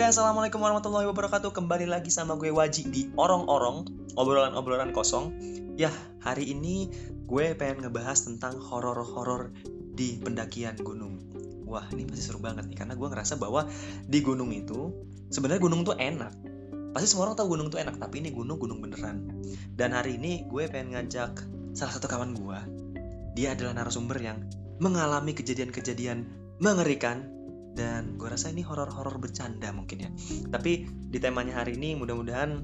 Oke, assalamualaikum warahmatullahi wabarakatuh. Kembali lagi sama gue Waji di Orong-Orong, obrolan-obrolan kosong. Ya, hari ini gue pengen ngebahas tentang horor-horor di pendakian gunung. Wah, ini pasti seru banget nih, karena gue ngerasa bahwa di gunung itu sebenarnya gunung tuh enak. Pasti semua orang tahu gunung tuh enak, tapi ini gunung gunung beneran. Dan hari ini gue pengen ngajak salah satu kawan gue. Dia adalah narasumber yang mengalami kejadian-kejadian mengerikan dan gue rasa ini horor-horor bercanda mungkin ya tapi di temanya hari ini mudah-mudahan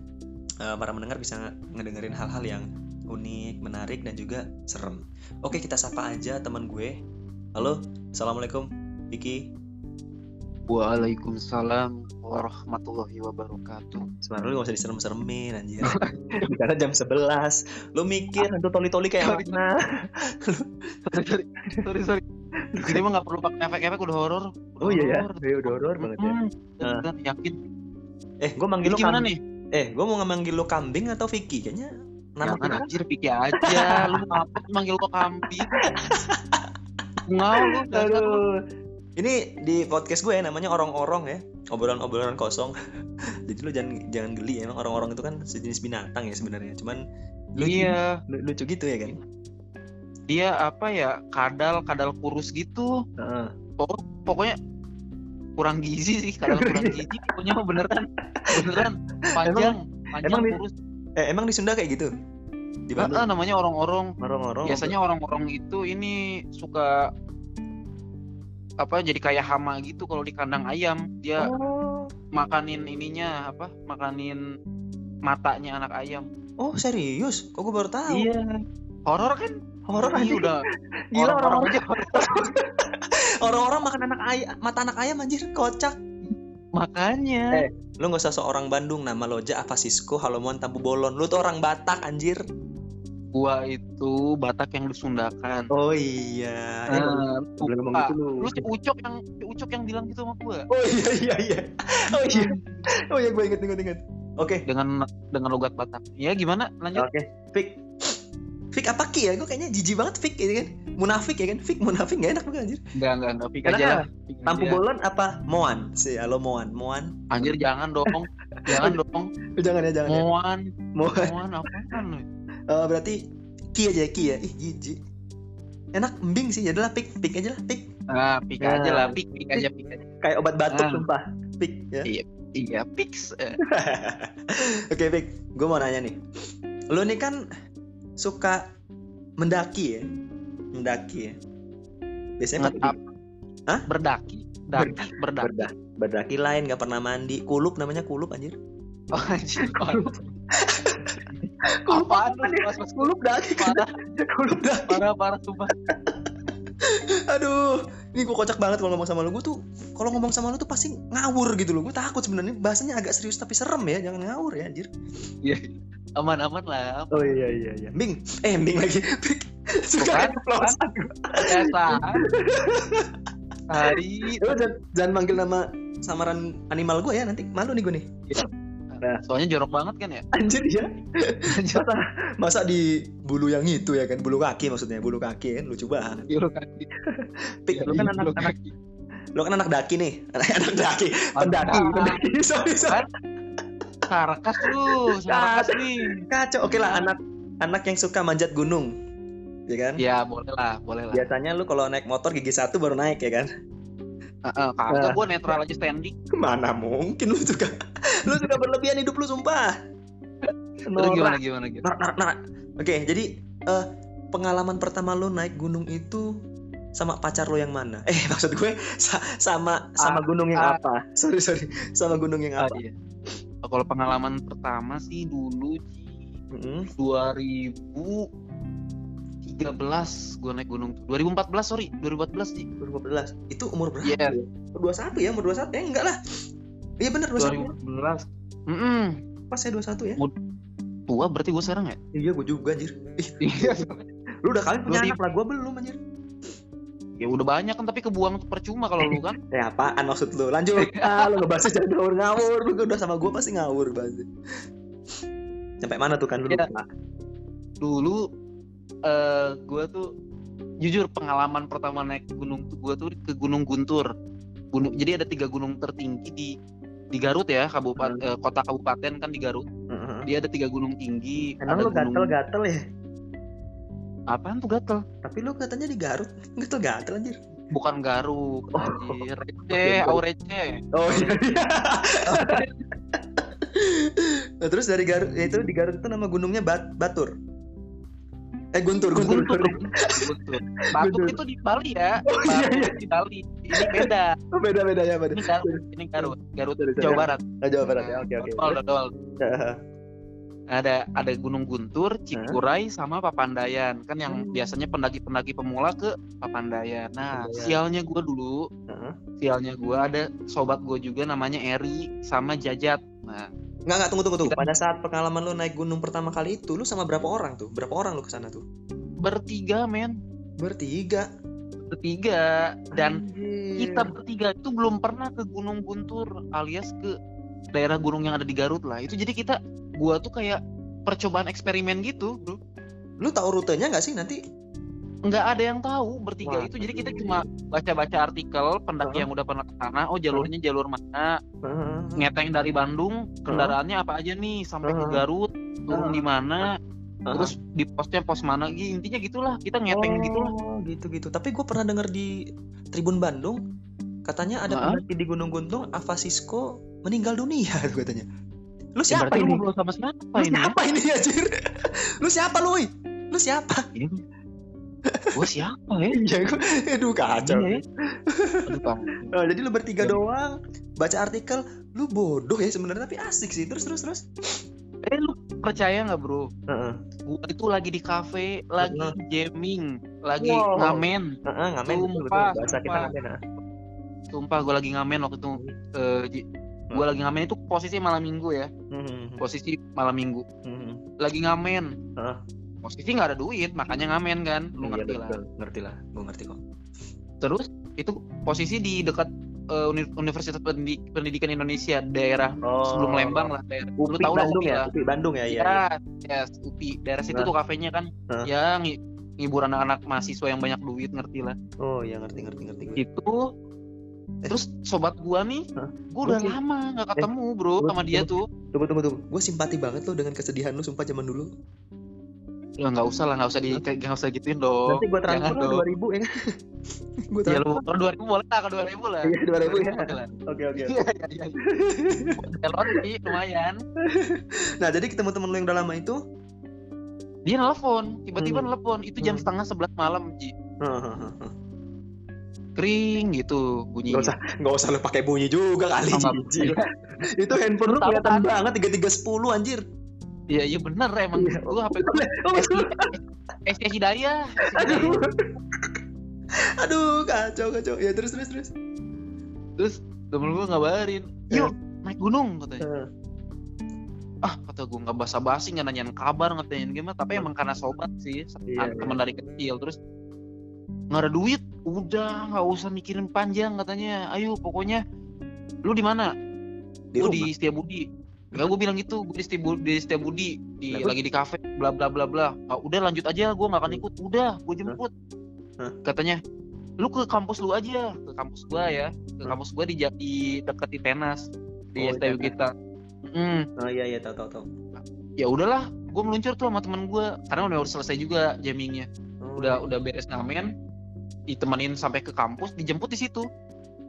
uh, para mendengar bisa ngedengerin hal-hal yang unik menarik dan juga serem oke kita sapa aja teman gue halo assalamualaikum Vicky Waalaikumsalam warahmatullahi wabarakatuh. Sebenarnya lu gak usah diserem-seremin anjir. Karena jam 11. Lu mikir hantu toli-toli kayak mana? sorry, sorry, sorry, sorry. Ini mah gak perlu pakai efek-efek udah horor. Oh iya ya, ya udah horor banget ya. Hmm, uh. yakin. Eh, gue manggil lu gimana nih? Eh, gue mau manggil lu kambing atau Vicky? Kayaknya nama Jangan anjir Vicky aja. lu ngapa manggil kok kambing? Ngau lu, Aduh. Ini di podcast gue ya, namanya orang-orang ya, obrolan-obrolan kosong. Jadi lu jangan jangan geli emang orang-orang itu kan sejenis binatang ya sebenarnya. Cuman lucu, iya. lucu gitu ya kan. Dia apa ya? Kadal, kadal kurus gitu. Uh. Pokok, pokoknya kurang gizi sih, kadal kurang gizi. Pokoknya beneran beneran panjang, emang, panjang emang kurus. Di, eh, emang di Sunda kayak gitu? Di mana? Ah, namanya orang-orang. Orang-orang. Biasanya orang-orang itu ini suka apa jadi kayak hama gitu kalau di kandang ayam dia oh. makanin ininya apa makanin matanya anak ayam oh serius kok gue baru tahu iya horor kan horor aja udah gila orang-orang aja orang-orang makan anak ayam mata anak ayam anjir kocak makanya eh lu gak usah seorang Bandung nama lo aja apa Sisko Halomuan Tampu Bolon lu tuh orang Batak anjir gua itu Batak yang disundakan. Oh iya. Nah, belum ngomong gitu lu. Lu si Ucok yang si Ucok yang bilang gitu sama gua. Oh iya iya iya. Oh iya. Oh iya gua inget inget inget. Oke. Okay. Dengan dengan logat Batak. Ya gimana? Lanjut. Oke. Okay. Fik. Fik apa ki ya? Gue kayaknya jijik banget Fik gitu kan. Munafik ya kan? Fik munafik gak enak bukan anjir? Enggak enggak enggak Fik aja lah. Tampu bolon apa Moan? Si halo Moan. Moan. Anjir jangan dong. jangan dong. jangan ya jangan. Moan. Moan. Moan apa kan Uh, berarti ki aja ki ya ih jijik enak embing sih adalah pik pik aja lah pik ah pik nah. aja lah pik pik aja pik aja kayak obat batuk nah. sumpah pik ya iya iya pik oke pik gue mau nanya nih lo nih kan suka mendaki ya mendaki ya biasanya apa Hah? berdaki daki berdaki berdaki, berdaki lain nggak pernah mandi kulup namanya kulup anjir oh anjir Apaan lu? Pas pas kulup daki. Parah. Kulup daki. Parah parah sumpah. Aduh, ini gue kocak banget kalau ngomong sama lu. Gue tuh kalau ngomong sama lu tuh pasti ngawur gitu loh. Gue takut sebenarnya bahasanya agak serius tapi serem ya. Jangan ngawur ya, anjir. Iya. Aman lah. Oh iya iya iya. Bing, eh Bing lagi. Suka kan? Biasa. Hari. Lu jangan, jangan manggil nama samaran animal gue ya nanti malu nih gue nih. Nah, soalnya jorok banget kan ya? Anjir ya. masa, masa di bulu yang itu ya kan, bulu kaki maksudnya, bulu kaki kan lucu banget. Bulu kaki. Pik, ya, lu kan anak anak lu kan anak daki nih, anak, anak daki, pendaki, pendaki. Sorry, sorry. Sarkas lu, sarkas nih. Kacau. Oke lah, anak anak yang suka manjat gunung. Ya kan? Ya, boleh lah, boleh lah. Biasanya lu kalau naik motor gigi satu baru naik ya kan? Uh, uh, kagak gue netral aja standing. Mana mungkin lu juga lu sudah berlebihan hidup lu sumpah. Nora. Gimana gimana gitu. Nah, nah, nah. Oke, jadi uh, pengalaman pertama lu naik gunung itu sama pacar lo yang mana? Eh maksud gue sa sama sama ah, gunung yang ah, apa? Sorry sorry, sama gunung yang apa? Ah, iya. Kalau pengalaman pertama sih dulu mm -hmm. 2000 2013 gue naik gunung 2014 sorry. 2014 sih. 2014 itu umur berapa yeah. umur 21 ya? Umur 21 eh enggak lah. Iya bener 21 2014 mm -mm. pas saya 21 ya? Tua berarti gue sekarang ya? Iya gue juga anjir. Iya lu udah kali punya anak lah gue belum anjir ya udah banyak kan tapi kebuang percuma kalau lu kan ya apaan maksud lu lanjut ah, lu ngebahas jangan ngawur ngawur lu udah sama gue pasti ngawur banget sampai mana tuh kan dulu ya. dulu uh, eh, gue tuh jujur pengalaman pertama naik gunung tuh gue tuh ke Gunung Guntur. Gunung jadi ada tiga gunung tertinggi di di Garut ya kabupaten hmm. kota kabupaten kan di Garut hmm. dia ada tiga gunung tinggi emang ada lu gatel-gatel ya apaan tuh gatel tapi lu katanya di Garut gatel-gatel anjir bukan Garut oh. anjir receh oh, receh oh iya, iya. nah, terus dari Garut itu di Garut itu nama gunungnya Bat Batur Eh Guntur, Guntur, Guntur. Guntur. Batuk itu di Bali ya. Oh, iya, iya. di Bali. Ini beda. Oh, beda beda ya, beda. Ini Garut, ini Garut, Garut Jawa Barat. Oh, Jawa Barat ya. Oke, oke. Ada ada Gunung Guntur, Cikuray sama Papandayan. Kan yang hmm. biasanya pendaki-pendaki pemula ke Papandayan. Nah, Papandayan. sialnya gue dulu. Uh-huh. Sialnya gue ada sobat gue juga namanya Eri sama Jajat. Nah, Enggak, enggak, tunggu, tunggu, tunggu. Pada saat pengalaman lu naik gunung pertama kali itu, lu sama berapa orang tuh? Berapa orang lu ke sana tuh? Bertiga, men. Bertiga? Bertiga. Dan Anjir. kita bertiga itu belum pernah ke Gunung Guntur alias ke daerah gunung yang ada di Garut lah. Itu jadi kita, gua tuh kayak percobaan eksperimen gitu, bro. Lu tahu rutenya nggak sih nanti? nggak ada yang tahu bertiga Wah. itu. Jadi kita cuma baca-baca artikel pendaki uh yang udah pernah ke sana. Oh jalurnya jalur mana? Uh ngeteng dari Bandung. Kendaraannya apa aja nih? Sampai uh ke Garut. Turun uh di mana? Uh terus di posnya pos mana? Gitu intinya gitulah. Kita ngeteng oh, gitulah. gitu gitu tapi gue pernah denger di Tribun Bandung katanya ada uh pendaki di Gunung Guntung Avasisco meninggal dunia katanya lu ya, siapa ya, ini? Lu sama siapa lu ini? Siapa ini anjir? lu siapa lu? Lu siapa? Ini gue siapa ya? Iya, gue, aduh kacau. Iya, ya. oh, jadi lu bertiga ya. doang baca artikel, lu bodoh ya sebenarnya tapi asik sih. Terus terus terus. Eh lu percaya nggak bro? Uh-uh. Gue itu lagi di kafe, lagi uh-uh. jamming, lagi wow. ngamen. Uh-uh, ngamen. Sumpah, bahasa kita ngamen. Uh. Sumpah gue lagi ngamen waktu itu. Uh, gue lagi ngamen itu posisi malam minggu ya. Uh-huh. Posisi malam minggu. Uh-huh. Lagi ngamen. Posisi nggak ada duit makanya ngamen kan lu iya, ngerti lah ngerti lah gue ngerti kok terus itu posisi di dekat uh, Universitas Pendidik, Pendidikan Indonesia daerah oh. sebelum Lembang lah daerah UPI lu tahu lah UPI ya UPI Bandung ya iya ya, ya. yes UPI daerah situ nah. tuh kafenya kan huh? ya ng ngibur anak-anak mahasiswa yang banyak duit ngerti lah oh iya ngerti ngerti ngerti itu. Terus sobat gua nih huh? gua udah gua lama nggak ketemu eh, bro gua, sama dia tunggu, tuh tunggu tunggu tunggu gua simpati banget loh dengan kesedihan lu sumpah zaman dulu Ya nggak usah lah, nggak usah di nggak usah gituin dong. Nanti gue transfer dua ribu ya. gue ya lu kalau dua ribu boleh lah, kalau dua ribu lah. Iya dua ribu ya. Oke oke. Iya iya iya. sih lumayan. Nah jadi ketemu temen lu yang udah lama itu? Dia nelfon, tiba-tiba hmm. nelfon. Itu jam hmm. setengah sebelas malam Ji. Kering gitu bunyinya. Gak usah, gak usah lu pakai bunyi juga kali. Oh, itu handphone lu kelihatan banget tiga tiga sepuluh anjir. Iya iya bener emang iya. lu HP gue SC Hidayah. Aduh. Aduh kacau kacau. Ya terus terus terus. Terus temen gue ngabarin, yuk naik gunung katanya. Uh. Ah kata gue nggak basa-basi nggak nanyain kabar ngatain gimana, tapi emang karena sobat sih, iya, teman iya. dari kecil. Terus nggak ada duit, udah nggak usah mikirin panjang katanya. Ayo pokoknya lu di mana? Di lu di Setiabudi Enggak gue bilang gitu, gue di setiap di setiap budi di Lalu? lagi di kafe bla bla bla bla. Oh, udah lanjut aja, gue gak akan ikut. Udah, gue jemput. Huh? Katanya, lu ke kampus lu aja, ke kampus gue ya, ke huh? kampus gue di, di dekat di tenas di oh, STU kita. Mm. Oh iya iya tahu tahu tahu. Ya udahlah, gue meluncur tuh sama teman gue karena udah harus selesai juga jammingnya. Udah udah beres ngamen, ditemenin sampai ke kampus, dijemput di situ.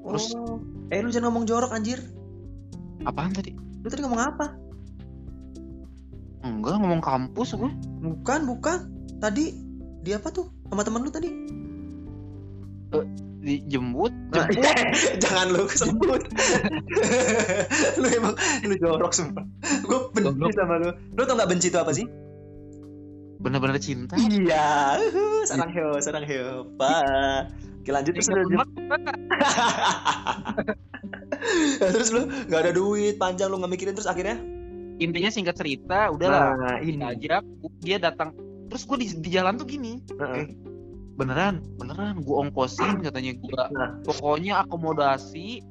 Terus, oh. eh lu jangan ngomong jorok anjir. Apaan tadi? Lu tadi ngomong apa? Enggak, ngomong kampus gue. Bukan, bukan. Tadi di apa tuh? Sama teman lu tadi? Uh, dijemput jemput jangan lu sebut lu emang lu jorok sumpah gue benci sama lu lu tau gak benci itu apa sih bener-bener cinta? Iya. Sarang heo sarang heo. Pak oke lanjut terus terus lu nggak ada duit panjang lu nggak mikirin terus akhirnya? Intinya singkat cerita udahlah nah, ini. aja. Dia datang. Terus gue di, di jalan tuh gini. Uh -uh. Eh, beneran beneran gue ongkosin katanya gue nah. pokoknya akomodasi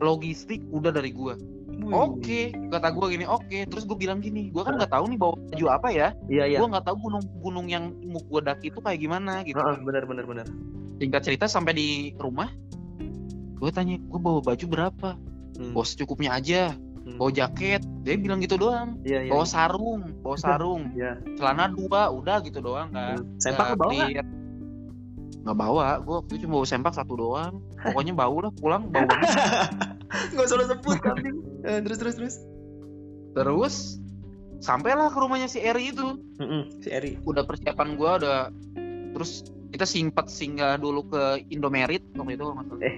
logistik udah dari gue oke okay. kata gue gini oke okay. terus gue bilang gini gue kan nggak tahu nih bawa baju apa ya iya, iya. gue nggak tahu gunung gunung yang mau gue daki itu kayak gimana gitu uh, bener bener bener singkat cerita sampai di rumah gue tanya gue bawa baju berapa Hmm. bawa secukupnya aja Hmm. bawa jaket dia bilang gitu doang Iya, iya. bawa sarung bawa sarung Iya. celana dua udah gitu doang kan Hmm. Sempak bawa nggak? Nggak nggak bawa gue waktu itu cuma bawa sempak satu doang pokoknya bau lah pulang bau banget Nggak usah lo sebut. Eh, terus terus terus. terus sampailah ke rumahnya si Eri itu Mm-mm, si Eri. udah persiapan gue udah terus kita simpat singgah dulu ke Indomerit waktu itu nggak salah.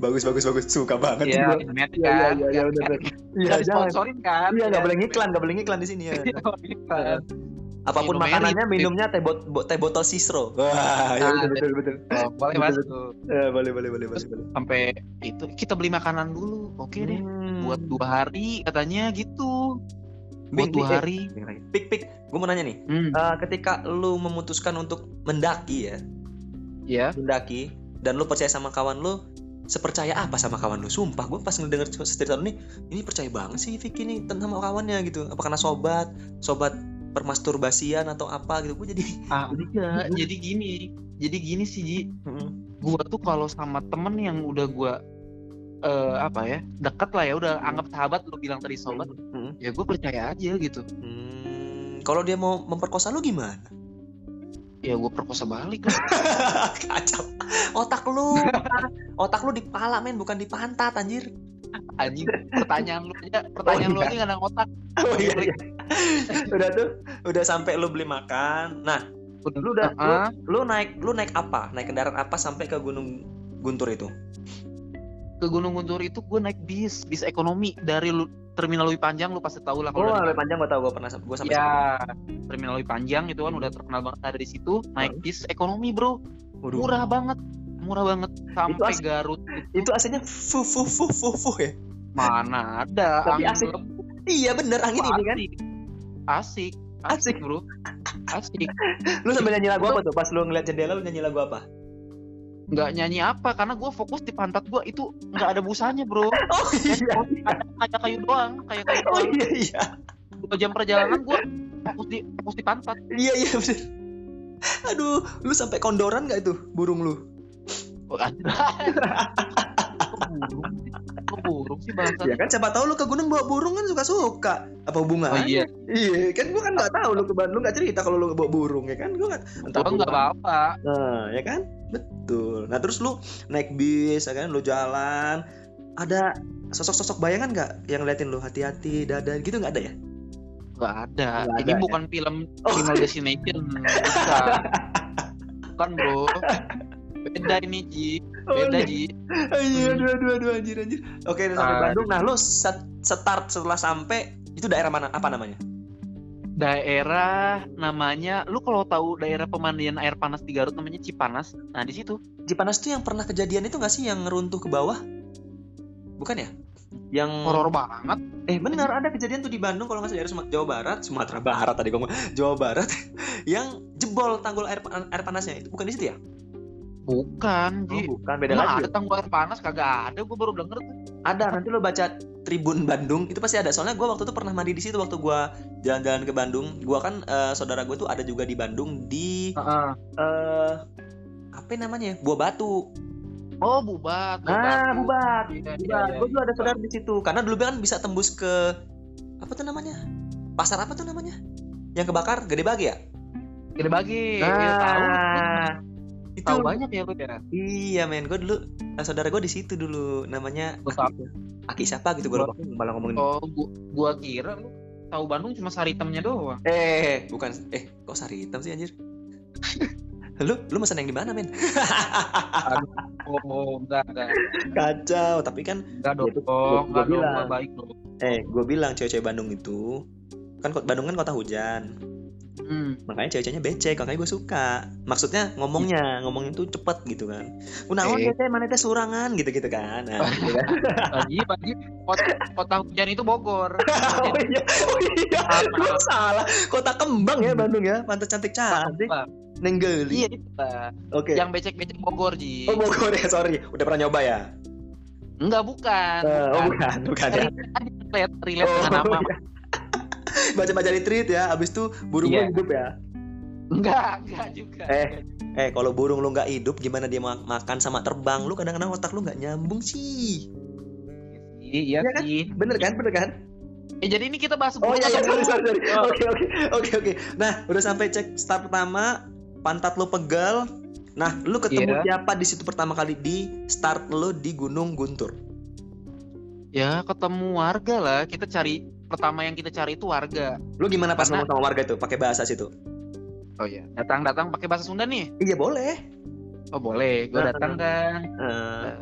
Bagus bagus bagus. Suka banget Iya, gua. Indomerit Iya, iya, kan. iya, iya, bener. Iya, Nggak jangan. disponsorin kan. Iya, nggak Ya. boleh ngiklan, nggak boleh ngiklan di sini ya. Apa pun Indomerit. makanannya, minumnya teh, bot- bo- teh botol Sisro. Wah, ya betul betul betul. Oh, boleh mas. Eh, boleh boleh boleh boleh boleh. sampai itu kita beli makanan dulu oke deh Hmm. buat dua hari katanya gitu buat dua hari. Pik pik, gue mau nanya nih. hmm. Eh, ketika lu memutuskan untuk mendaki ya, ya mendaki dan lu percaya sama kawan lu sepercaya apa sama kawan lu sumpah gue pas ngedenger cerita lu nih ini percaya banget sih Vicky nih tentang sama kawannya gitu apa karena sobat sobat permasturbasian atau apa gitu. Gue jadi ah, enggak jadi gini jadi gini sih Ji. Gua tuh kalau sama temen yang udah gua eh, apa ya dekat lah ya udah anggap sahabat lu bilang tadi sobat Hmm. ya gue percaya aja gitu. Hmm, kalau dia mau memperkosa lu gimana? Ya gue perkosa balik lah. Kacau. Otak lu. Otak lu di pala men bukan di pantat anjir. Anjing pertanyaan lu aja pertanyaan Oh, lu iya. aja nggak ada otak. Oh iya, iya. udah tuh udah sampai lu beli makan. Nah lu udah Ah, lu, lu naik lu naik apa? Naik kendaraan apa sampai ke gunung Guntur itu? Ke Gunung Guntur itu gue naik bis bis ekonomi dari lu, terminal Lewi Panjang lu pasti tahu lah oh kalau dari lebih panjang gua tahu gua pernah gua sampai ya terminal Lewi Panjang itu kan udah terkenal banget ada di situ naik bis ekonomi bro. Waduh. murah banget murah banget. Sampai as- Garut. itu aslinya fu fu fu fu fu ya? Mana ada Tapi angin iya bener angin ini kan asik asik asik. bro. Asik. Lu sambil nyanyi lagu apa tuh? Pas lu ngeliat jendela lu nyanyi lagu apa? Nggak nyanyi apa karena gue fokus di pantat gue itu nggak ada busanya bro. Oh iya. ada kayak kayu doang kayak kayu oh doang. iya iya. Dua jam perjalanan gue fokus di fokus di pantat. Iya iya bener. Aduh lu sampai kondoran gak itu burung lu? Oh, ada? Burung burung sih bangsa ya kan siapa tahu lu ke gunung bawa burung kan suka suka apa hubungan oh iya iya kan gua kan nggak tahu lu ke Bandung nggak cerita kalau lu bawa burung ya kan gua nggak entah nggak burung. apa-apa Nah, ya kan? Betul. Nah, terus lu naik bis, ya kan? Lu jalan. Ada sosok-sosok bayangan nggak yang ngeliatin lu hati-hati, dada gitu nggak ada ya? nggak ada Nggak ini ada, ya? bukan film Oh. Final Destination bukan bukan bro beda ini Ji beda Ji Iya, aduh, aduh, aduh, anjir, anjir. Oke, udah sampai Aduh. Bandung. Nah, lu set- start setelah sampai itu daerah mana? Apa namanya? daerah namanya lu kalau tahu daerah pemandian air panas di Garut namanya Cipanas nah di situ Cipanas tuh yang pernah kejadian itu nggak sih yang runtuh ke bawah? Bukan ya? Yang horor banget eh benar ada kejadian tuh di Bandung kalau nggak salah daerah Jawa Barat, Sumatera Barat tadi gua ngomong Jawa Barat yang jebol tanggul air, air panasnya itu bukan di situ ya? Bukan Ji Oh, bukan beda Emang lagi. ada tanggul air panas kagak ada gue baru denger tuh Ada nanti lo baca Tribun Bandung itu pasti ada. Soalnya gue waktu itu pernah mandi di situ waktu gue jalan-jalan ke Bandung. Gue kan eh, saudara gue tuh ada juga di Bandung di eh apa namanya? Buah Batu. oh bubat Nah, Bubat. Iya, iya, Bubat. iya, Gue juga ada iya. saudara di situ. Karena dulu kan bisa tembus ke apa tuh namanya? Pasar apa tuh namanya? Yang kebakar Gede Bagi ya? Gede bagi ya, tahu Nah, itu tahu banyak ya lu ya Iya men, gue dulu eh, saudara gue di situ dulu namanya tahu. Aki siapa gitu gue lupa malah ngomongin. oh gua, gua kira lu tahu Bandung cuma sari hitamnya doang Eh, bukan. Eh, kok sari hitam sih anjir? lu lu pesan yang di mana, men? oh enggak enggak Kacau, tapi kan enggak dong dong bilang. baik dong eh gue bilang cewek-cewek Bandung itu kan Bandung kan kota hujan. Hmm. Makanya cewek-ceweknya becek, makanya gue suka. Maksudnya ngomongnya, ngomongnya tuh cepet gitu kan. Kunaon Eh. teh mana teh surangan gitu-gitu kan. Nah, gitu kan. Lagi, lagi kota, kota hujan itu Bogor. oh iya, oh iya. Apa? Gue salah. Kota kembang ya Bandung ya, pantai cantik cantik. Nenggeli. Iya. Oke. Yang becek-becek Bogor Ji. Oh Bogor ya, sorry. Udah pernah nyoba ya? Enggak bukan. Eh, oh bukan, bukan ya. Relate, relate Oh, dengan nama. iya. Baca-baca di tweet ya, abis itu burung Iya. hidup ya. Enggak, enggak juga. Eh. Eh, kalau burung lu nggak hidup, gimana dia ma- makan sama terbang? Lu kadang-kadang otak lu nggak nyambung sih. iya Iya kan? Bener kan? Bener kan? Eh jadi ini kita bahas Oh iya, iya, sorry, sorry, sorry. Oh. Oke, oke, oke, oke. Nah, udah sampai cek start pertama, pantat lu pegal. Nah, lu ketemu Iya. siapa di situ pertama kali di start lu di Gunung Guntur? Ya ketemu warga lah. Kita cari pertama yang kita cari itu warga. Lu gimana pas Karena- ngomong sama warga itu? Pakai bahasa situ? Oh iya. Datang-datang pakai bahasa Sunda nih. Iya boleh. Oh boleh. Gue Nah, datang kan. Eh,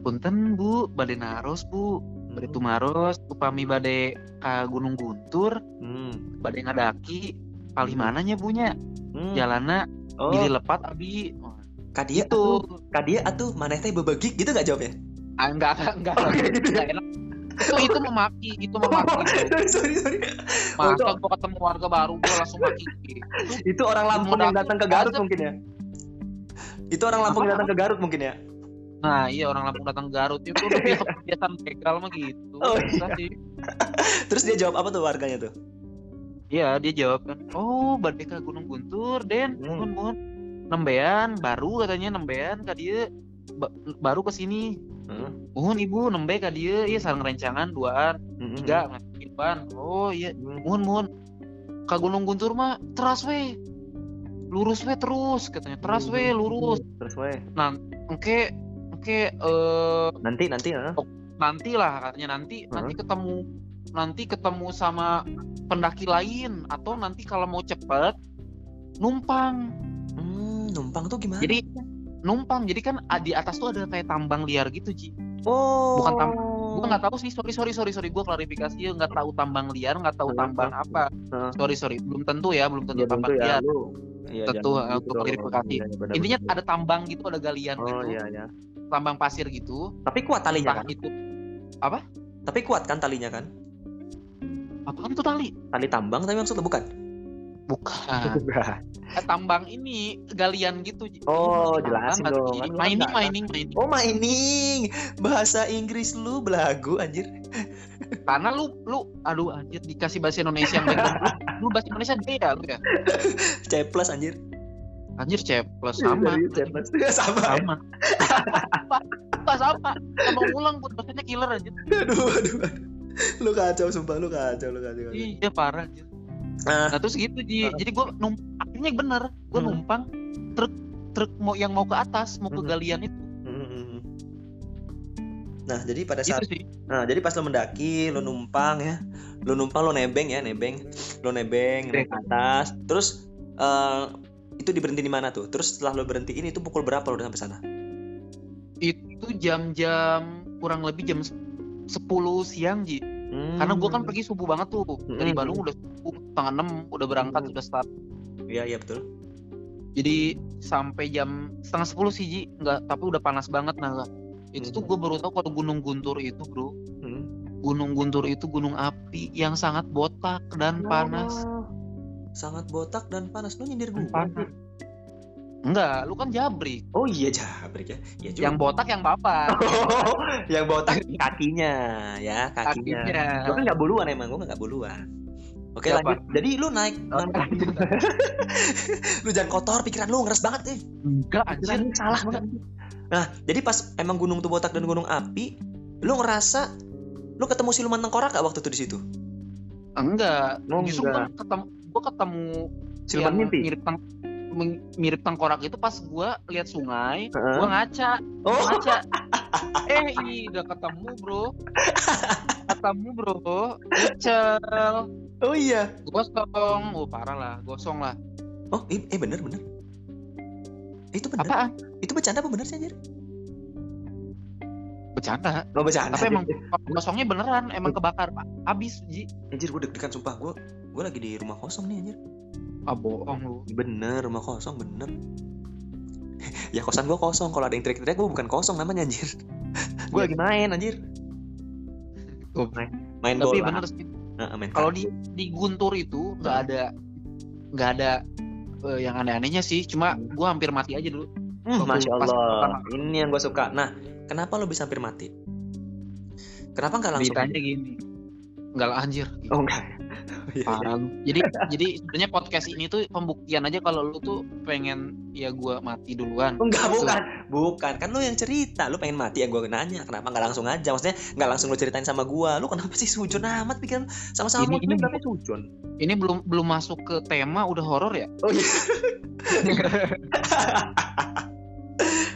Punten bu, bade naros bu. Bade tumaros, upami bade ka Gunung Guntur, hmm, bade ngadaki. Palih mananya bunya? hmm. Jalana Oh, Gili lepat abi. Kadia itu. atuh, kadia atuh, mana teh bebegik gitu gak jawabnya? Ah, enggak, enggak, enggak. Oh, gitu? Enggak enak. Itu itu memaki, itu memaki. sorry, sorry. Masa gua ketemu warga baru gua langsung maki. Itu Itu orang Lampung yang datang ke Garut mungkin ya? Itu orang Lampung yang datang ke Garut mungkin ya? Nah iya orang Lampung datang ke Garut itu biasa kebiasaan begal mah gitu. Oh, sih. Terus dia jawab apa tuh warganya tuh? Iya dia jawab kan, oh ke Gunung Guntur, Den, Hmm. nembean, baru katanya nembean ka dia, Ba- baru ke sini, Hmm. mohon ibu nembe ka dia, iya sarang rencangan duaan, Hmm. tiga, ngetipan, oh iya, Hmm. mohon mohon, ka Gunung Guntur mah teras we, lurus we terus katanya, teras we lurus, Terus weh. oke oke eh Nanti nanti ya. nanti lah katanya nanti nanti ketemu nanti ketemu sama pendaki lain atau nanti kalau mau cepet numpang Hmm, numpang tuh gimana? jadi numpang. Jadi kan di atas tuh ada kayak tambang liar gitu Ji. Oh. bukan tam- gue nggak tahu sih. Sorry sorry sorry sorry. Gue klarifikasi ya nggak tahu tambang liar nggak tahu tambang apa. Sorry sorry. Belum tentu ya belum tentu Iya, tambang tentu ya, liar. Lu. Iya, Tentu, jangan eh, gitu untuk klarifikasi. Benar, intinya ada tambang gitu ada galian Oh gitu. iya ya. tambang pasir gitu. Tapi kuat talinya entah kan? itu. Tapi kuat kan talinya kan? apaan tuh tali? Tali tambang tapi maksudnya bukan? Bukan Eh, tambang ini galian gitu. Oh, jelasin dong. Kan mining nggak- mining mining Oh mining, bahasa Inggris lu belagu anjir. karena lu lu aduh anjir dikasih bahasa Indonesia yang baik lu, lu bahasa Indonesia D ya lu ya C plus anjir. anjir C plus sama Iya, C plus. sama. ya? sama sama sama sama ulang buat bahasanya killer anjir Aduh, aduh. Lu kacau sumpah, lu kacau, lu kacau. iya parah anjir Ah, nah terus gitu Ji. jadi gua num akhirnya bener gua Hmm. numpang truk truk mau yang mau ke atas mau ke Hmm. galian itu mm, mm, mm. Nah, jadi pada saat itu sih Nah, jadi pas lo mendaki, lo numpang ya. Lo numpang, lo nebeng ya, nebeng. Lo nebeng naik ke atas. Terus eh itu diberhenti di mana tuh? Terus setelah lo berhentiin itu pukul berapa lo udah sampai sana? itu jam-jam kurang lebih jam 10 siang Ji Hmm. Karena gua kan pergi subuh banget tuh dari Hmm. Bandung udah subuh setengah enam udah berangkat Hmm. udah start. Iya, iya betul. Jadi sampai jam setengah sepuluh sih Ji, nggak tapi udah panas banget nah. Itu tuh Hmm. gue baru tahu kalau Gunung Guntur itu bro, Hmm. Gunung Guntur itu gunung api yang sangat botak dan panas. Oh, sangat botak dan panas. Lo nyindir gue. Panas. Enggak, lu kan jabrik. Oh iya jabrik ya. Ya juga. Yang botak yang bapak. Oh, yang botak kakinya ya, kakinya. Kakinya. Gue kan nggak buluan emang, gue nggak buluan. Oke Siapa? lanjut. Jadi lu naik, Oh, lu jangan kotor, pikiran lu ngeres banget nih. Enggak anjir. lu salah banget. Nah, jadi pas emang gunung tuh botak dan gunung api, lu ngerasa lu ketemu siluman tengkorak gak waktu itu di situ? Enggak. Oh, Justru enggak. gua ketemu gua ketemu Siluman mimpi. mirip teng mirip tengkorak itu pas gua lihat sungai, Heeh. gua ngaca, Oh, ngaca. eh, ih, udah ketemu, Bro. ketemu, Bro. Ucel. oh iya. Gosong. Oh, parah lah, gosong lah. Oh, eh, eh bener bener. Itu bener. Apaan? Itu bercanda apa bener sih anjir? Bercanda. Oh bercanda. Tapi emang gosongnya beneran, emang kebakar, Pak. Habis, Ji. anjir gue deg-degan sumpah gue gue lagi di rumah kosong nih anjir. Ah, bohong lu. Bener rumah kosong bener. ya kosan gue kosong. Kalau ada yang teriak-teriak gue bukan kosong namanya anjir. gue lagi main anjir. Main Tapi bola. bener sih. Nah, main Kalau di di Guntur itu nggak ada nggak ada eh, yang aneh-anehnya sih. Cuma gua hampir mati aja dulu. Hmm, Masya pas Allah. pertama. Ini yang gue suka. Nah, kenapa lo bisa hampir mati? Kenapa nggak langsung? Ditanya gini. Enggak lah anjir. Oh enggak. Iya, iya. Parah lu. Jadi jadi sebenarnya podcast ini tuh pembuktian aja kalau lu tuh pengen ya gua mati duluan. Enggak, Gitu. bukan. Bukan. Kan lu yang cerita. Lu pengen mati ya gue nanya. Kenapa nggak langsung aja? Maksudnya nggak langsung lu ceritain sama gua. Lu kenapa sih sujon amat pikiran sama-sama Ini- ini- tapi sujon? Ini belum belum masuk ke tema udah horor ya? Oh iya.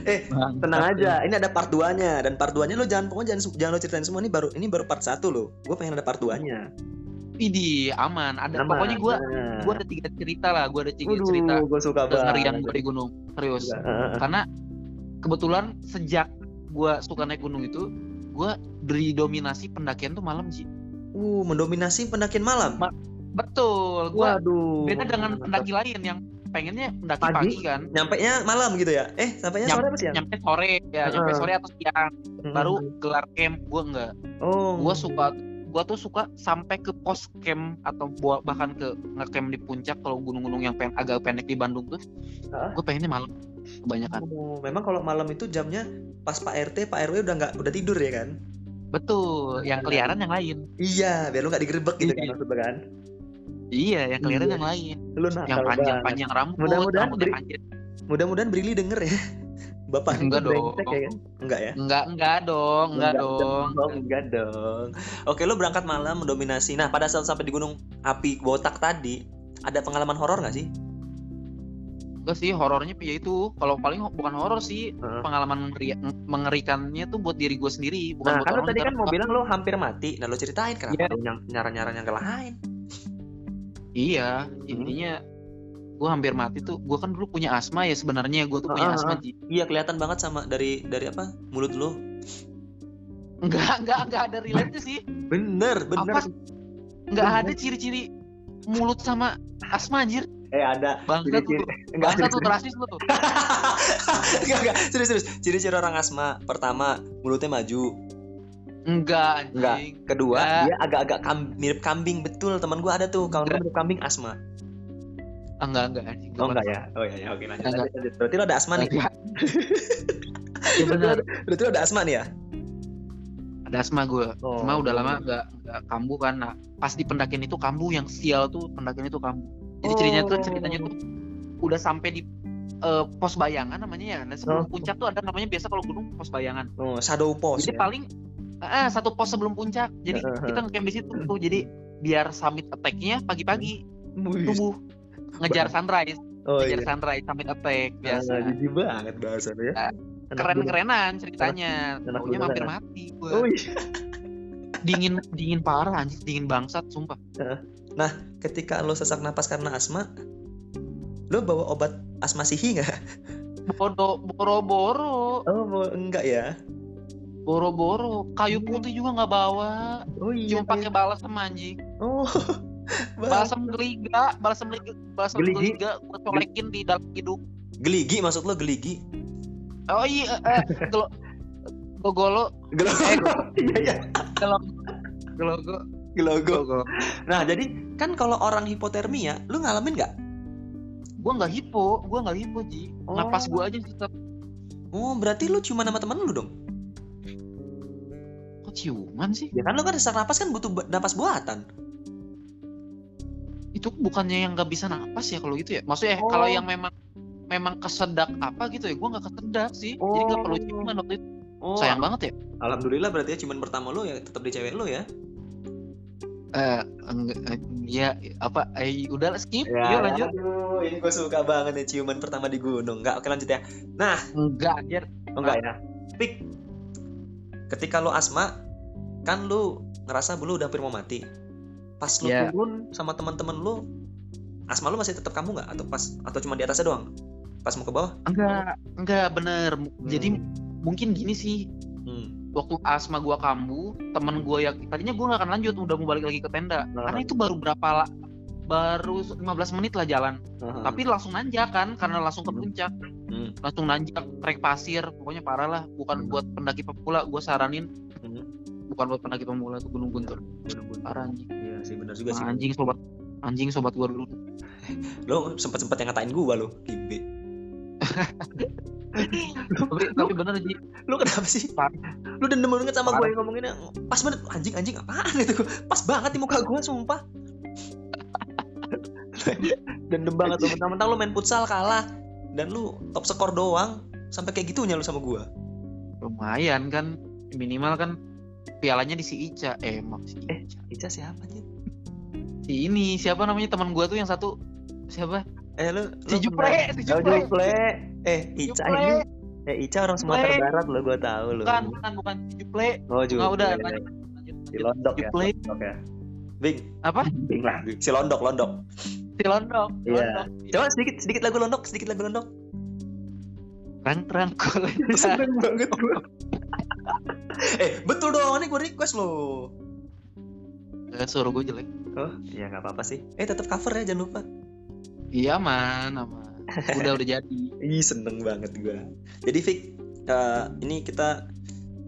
eh, tenang aja. Ini ada part 2-nya dan part 2-nya lu jangan pokoknya jangan jangan lu ceritain semua ini baru ini baru part 1 lo. Gue pengen ada part 2-nya. Widih, aman. Ada pokoknya gua gua ada tiga cerita lah, gua ada tiga cerita gue suka banget. gua di gunung. Serius. Heeh. Karena kebetulan sejak gua suka naik gunung itu, gua didominasi pendakian tuh malam sih. Uh, mendominasi pendakian malam. Ma- Betul, gua Waduh. beda dengan pendaki lain yang pengennya pendaki Pagi? pagi, kan. Nyampe nya malam gitu ya? Eh, sampainya Nyam- sore apa siang? Nyampe sore ya, nyampe Heeh. sore atau siang, baru gelar camp. Gua enggak. Oh. Gua suka gua tuh suka sampai ke pos camp atau bahkan ke ngecamp di puncak kalau gunung-gunung yang pen, agak pendek di Bandung tuh. Hah? Gue pengennya malam kebanyakan. Oh, memang kalau malam itu jamnya pas Pak RT, Pak RW udah nggak udah tidur ya kan? Betul, yang keliaran yang lain. Iya, biar lu nggak digerebek gitu kan Iya. maksudnya kan? Iya, yang keliaran Iya. yang lain. Lu nakal yang banget. panjang-panjang rambut, Mudah-mudahan beri- panjang. Mudah-mudahan Brili denger ya. Bapak Enggak itu brengsek dong. ya kan? Enggak ya? Enggak, enggak dong, enggak, dong. Enggak dong. Oke, lu berangkat malam mendominasi. Nah, pada saat sampai di gunung api botak tadi, ada pengalaman horor nggak sih? Enggak sih, horornya ya itu. Kalau paling bukan horor sih, Heeh. pengalaman mengeri- mengerikannya tuh buat diri gue sendiri, bukan Nah, buat kan lu orang tadi kan mau bilang lu hampir mati. Nah, lu ceritain kenapa Iya. lu nyara-nyara yang lain. Iya, Hmm. Gue hampir mati tuh. Gue kan dulu punya asma ya sebenarnya gue tuh punya Ah, asma. Iya, kelihatan banget sama dari dari apa? Mulut lu. Enggak, enggak, enggak ada relate sih. Bener, bener. Apa? Enggak Bener. ada ciri-ciri mulut sama asma anjir. Eh, ada Bangsa tuh. ciri-ciri. Enggak Bangsa tuh rasis lu tuh. Enggak, enggak. Serius, serius. Ciri-ciri orang asma. Pertama, mulutnya maju. Enggak, Enggak. Kedua, Enggak. dia agak-agak kam- mirip kambing. Betul, teman gua ada tuh. Kalau mirip kambing asma. Ah, Enggak, enggak anjing. Oh, enggak ya? Oh iya, ya. Oke, lanjut. Enggak. lanjut. Berarti lo ada asma nih. Enggak. Iya benar. lo- Berarti lo ada asma nih ya? Ada asma gue. Oh. Cuma udah lama enggak enggak kambuh kan. Nah, pas di pendakian itu kambuh yang sial tuh pendakian itu kambuh. Jadi ceritanya tuh Oh. ceritanya tuh udah sampai di eh, pos bayangan namanya ya. Nah, sebelum Oh. puncak tuh ada namanya biasa kalau gunung pos bayangan. Oh, shadow pose Jadi ya. paling eh, satu pos sebelum puncak. Jadi Heeh. kita ngecamp di situ tuh. Jadi biar summit attack-nya pagi-pagi tubuh ngejar sunrise, Oh ngejar iya. sunrise summit attack Ah, biasa. jijik banget bahasanya ya. Keren-kerenan ceritanya. Taunya ya. mati gua. Oh iya. Dingin dingin parah anjir, dingin bangsat sumpah. Ketika lo sesak napas karena asma, lo bawa obat asma sihi nggak? Bodo boro-boro, Oh, bo- enggak ya? boro-boro. Kayu putih juga nggak bawa. Oh iya. Cuma pakai balasem anjing. Oh. Bang. Balsam geliga, balsam geliga, balsam Geligi? geliga gua colekin di dalam hidung. Geligi maksud lo geligi? Oh iya, eh, gelo gogolo, Gelogo. eh Iya iya. gelo gelogo, Gelogo. Nah, jadi kan kalau orang hipotermia, lu ngalamin nggak? Gua nggak hipo, gua nggak hipo ji. Oh. Napas gua aja tetap Oh, berarti lu cuma sama temen lu dong? kok ciuman sih? Ya kan lu kan sesak napas kan butuh napas buatan. Itu bukannya yang nggak bisa napas ya kalau gitu ya? Maksudnya Oh. kalau yang memang memang kesedak apa gitu ya? Gua nggak kesedak sih. Jadi nggak perlu Oh. ciuman waktu itu. Oh, Sayang banget ya. Alhamdulillah berarti ya cuman pertama lu ya tetap di cewek lu ya. Eh, enggak, eh, ya apa? Eh, udah lah, skip. Ya, Yuk lanjut. Aduh, ini gue suka banget nih ciuman pertama di gunung. Enggak, oke lanjut ya. Enggak anjir. Oh, enggak ya. Pik. Ketika lu asma, kan lu ngerasa lu udah hampir mau mati. Pas lu Iya. turun sama teman-teman lu, asma lu masih tetap kamu nggak atau pas atau cuma di atasnya doang? Pas mau ke bawah? Enggak, enggak bener. Jadi mungkin gini sih. Hmm. Waktu asma gua kambuh, temen gua yang tadinya gua nggak akan lanjut, udah mau balik lagi ke tenda. Nah. Karena itu baru berapa la- baru 15 menit lah jalan. Aha. Tapi langsung nanjak kan karena langsung ke Hmm. puncak. Hmm. Langsung nanjak trek pasir, pokoknya parah lah. Bukan Hmm. buat pendaki pemula, gua saranin Hmm. Bukan buat pendaki pemula ke Gunung Guntur. Gunung-gunung. Parah anjing. Iya sih benar juga sih. Anjing sobat anjing sobat gua dulu. Lo sempet-sempet yang ngatain gua lo, Libe. tapi, tapi bener Ji. Lu kenapa sih? Parah. Lu dendam banget sama gue yang ngomonginnya pas banget anjing anjing apaan itu pas banget di muka gue sumpah dendam banget lu mentang-mentang lu main futsal kalah dan lu top skor doang sampai kayak gitunya lu sama gua lumayan kan minimal kan pialanya di si Ica. Eh emang si eh Ica. Siapa sih si ini siapa namanya? Teman gua tuh yang satu. Siapa? Eh lu si Juple si Juple. Eh Ica ini. Eh Ica orang Sumatera Barat lo gua tahu lo bukan bukan bukan. Juple. Oh Juple. nggak udah lanjut, lanjut, si Londok ya Londok ya. Bing. Apa? Bing lah. Si Londok Londok. Si Londok iya. Coba sedikit sedikit lagu Londok sedikit lagu Londok. Terang kalau seneng banget gua eh betul dong ini gue request lo Gak suruh gue jelek. Oh iya nggak apa-apa sih. Eh tetap cover ya jangan lupa. Iya man aman. Udah udah jadi. Ih seneng banget gue jadi Vic uh, ini kita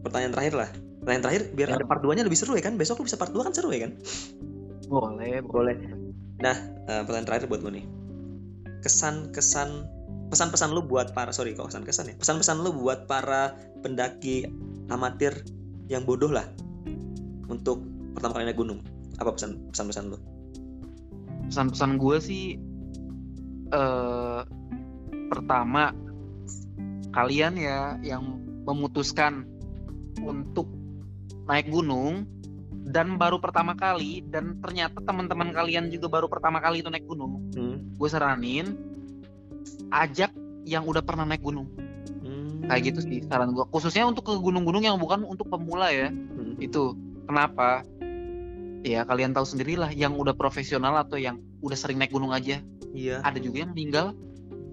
pertanyaan terakhir lah. Pertanyaan terakhir biar ya. ada part 2 nya lebih seru ya kan? Besok lu bisa part 2 kan seru ya kan? Boleh boleh. Nah uh, pertanyaan terakhir buat gue nih. Kesan kesan pesan-pesan lu buat para sorry kok kesan kesan ya? Pesan-pesan lu buat para pendaki amatir yang bodoh lah untuk pertama kali naik gunung. Apa pesan pesan pesan lu? Pesan pesan gue sih uh, pertama kalian ya yang memutuskan untuk naik gunung dan baru pertama kali dan ternyata teman-teman kalian juga baru pertama kali itu naik gunung hmm. gue saranin ajak yang udah pernah naik gunung hmm. kayak gitu sih saran gue khususnya untuk ke gunung-gunung yang bukan untuk pemula ya hmm. itu kenapa ya kalian tahu sendirilah yang udah profesional atau yang udah sering naik gunung aja iya ada juga yang meninggal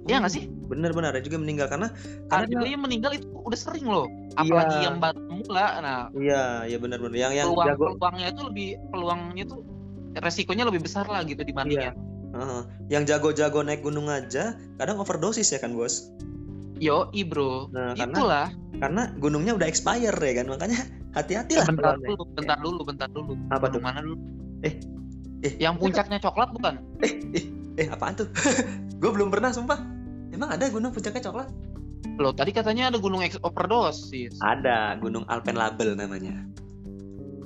Iya nggak sih? Bener-bener ada juga meninggal karena ada juga yang meninggal itu udah sering loh. Apalagi iya. yang baru pemula. Nah, iya, iya benar-benar. Yang yang peluang, jago... peluangnya itu lebih peluangnya tuh resikonya lebih besar lah gitu dibandingnya. Iya. Uh, yang jago-jago naik gunung aja kadang overdosis ya kan bos? Yo, i bro. Nah, Itulah. Karena, karena gunungnya udah expire ya kan, makanya hati-hati lah. Bentar dulu, bentar dulu, bentar dulu. Apa tuh? Mana dulu? Eh, eh. Yang puncaknya coklat bukan? Eh, eh, eh apaan tuh? gue belum pernah sumpah. Emang ada gunung puncaknya coklat? Loh, tadi katanya ada gunung overdosis. Ada, gunung Alpenlabel namanya.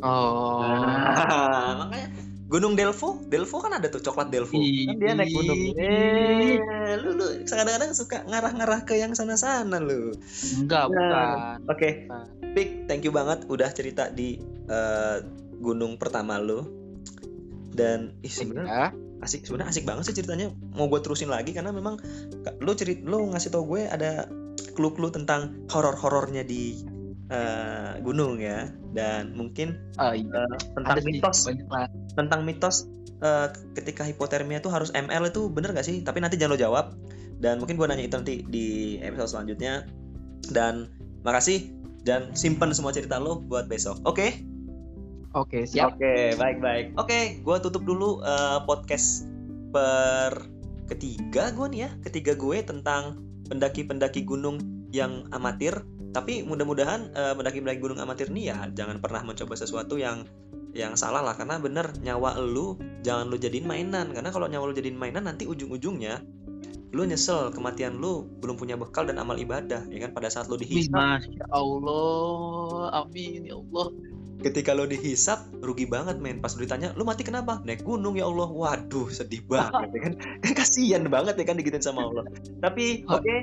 Oh. Nah, makanya Gunung Delvo, Delvo kan ada tuh coklat Delvo. Kan dia naik gunung. Eh, lu lu kadang-kadang suka ngarah-ngarah ke yang sana-sana lu. Enggak, nah, bukan. Oke. Okay. Pik, thank you banget udah cerita di uh, gunung pertama lu. Dan ih sebenarnya asik sebenarnya asik banget sih ceritanya. Mau gue terusin lagi karena memang lu cerit lu ngasih tau gue ada clue-clue tentang horor-horornya di uh, gunung ya dan mungkin uh, iya. uh, tentang Ada mitos. tentang mitos uh, ketika hipotermia itu harus ml itu bener gak sih? Tapi nanti jangan lo jawab. Dan mungkin gue nanya itu nanti di episode selanjutnya. Dan makasih. Dan simpan semua cerita lo buat besok. Oke? Okay? oke okay, siap. Oke okay, baik baik. Oke okay, gue tutup dulu uh, podcast per ketiga gue nih ya. Ketiga gue tentang pendaki-pendaki gunung yang amatir tapi mudah-mudahan uh, mendaki-mendaki gunung amatir nih ya jangan pernah mencoba sesuatu yang yang salah lah. Karena bener nyawa lu jangan lu jadiin mainan. Karena kalau nyawa lu jadiin mainan nanti ujung-ujungnya lu nyesel kematian lu belum punya bekal dan amal ibadah ya kan? Pada saat lu dihisap. Masya Allah. Amin ya Allah. Ketika lo dihisap rugi banget men. Pas lu ditanya lu mati kenapa? Naik gunung ya Allah. Waduh sedih banget ya kan? Kasihan banget ya kan digituin sama Allah. Tapi oke. Okay,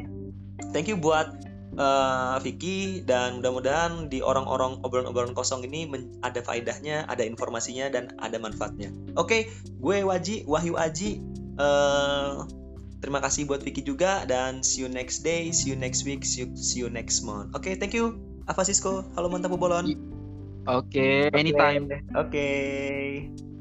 thank you buat uh, Vicky dan mudah-mudahan di orang-orang obrolan-obrolan kosong ini ada faedahnya, ada informasinya dan ada manfaatnya. Oke, okay, gue Waji Wahyu Aji. Uh, terima kasih buat Vicky juga dan see you next day, see you next week, see you, see you next month. Oke, okay, thank you. Apa? Halo mantap bolon. Oke, okay, anytime. Oke. Okay.